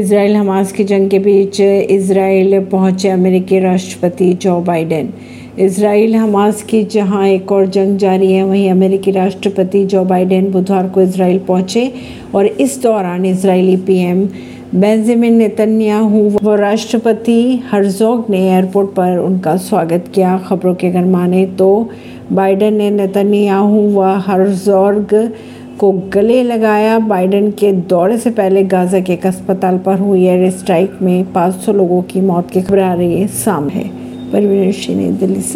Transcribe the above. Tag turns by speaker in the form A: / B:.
A: Israel Hamas की जंग के बीच इसराइल पहुँचे अमेरिकी राष्ट्रपति जो बाइडेन। इसराइल हमास की जहाँ एक और जंग जारी है, वहीं अमेरिकी राष्ट्रपति जो बाइडेन बुधवार को इसराइल पहुँचे और इस दौरान इसराइली पीएम बेंजामिन नेतन्याहू व राष्ट्रपति हर्जोग ने एयरपोर्ट पर उनका स्वागत किया। खबरों के अगर माने तो बाइडेन ने नेतन्याहू व हर्जोग को गले लगाया। बाइडेन के दौरे से पहले गाजा के एक अस्पताल पर हुई एयर स्ट्राइक में 500 लोगों की मौत की खबर आ रही है सामने। परवीन सिंह दिल्ली से।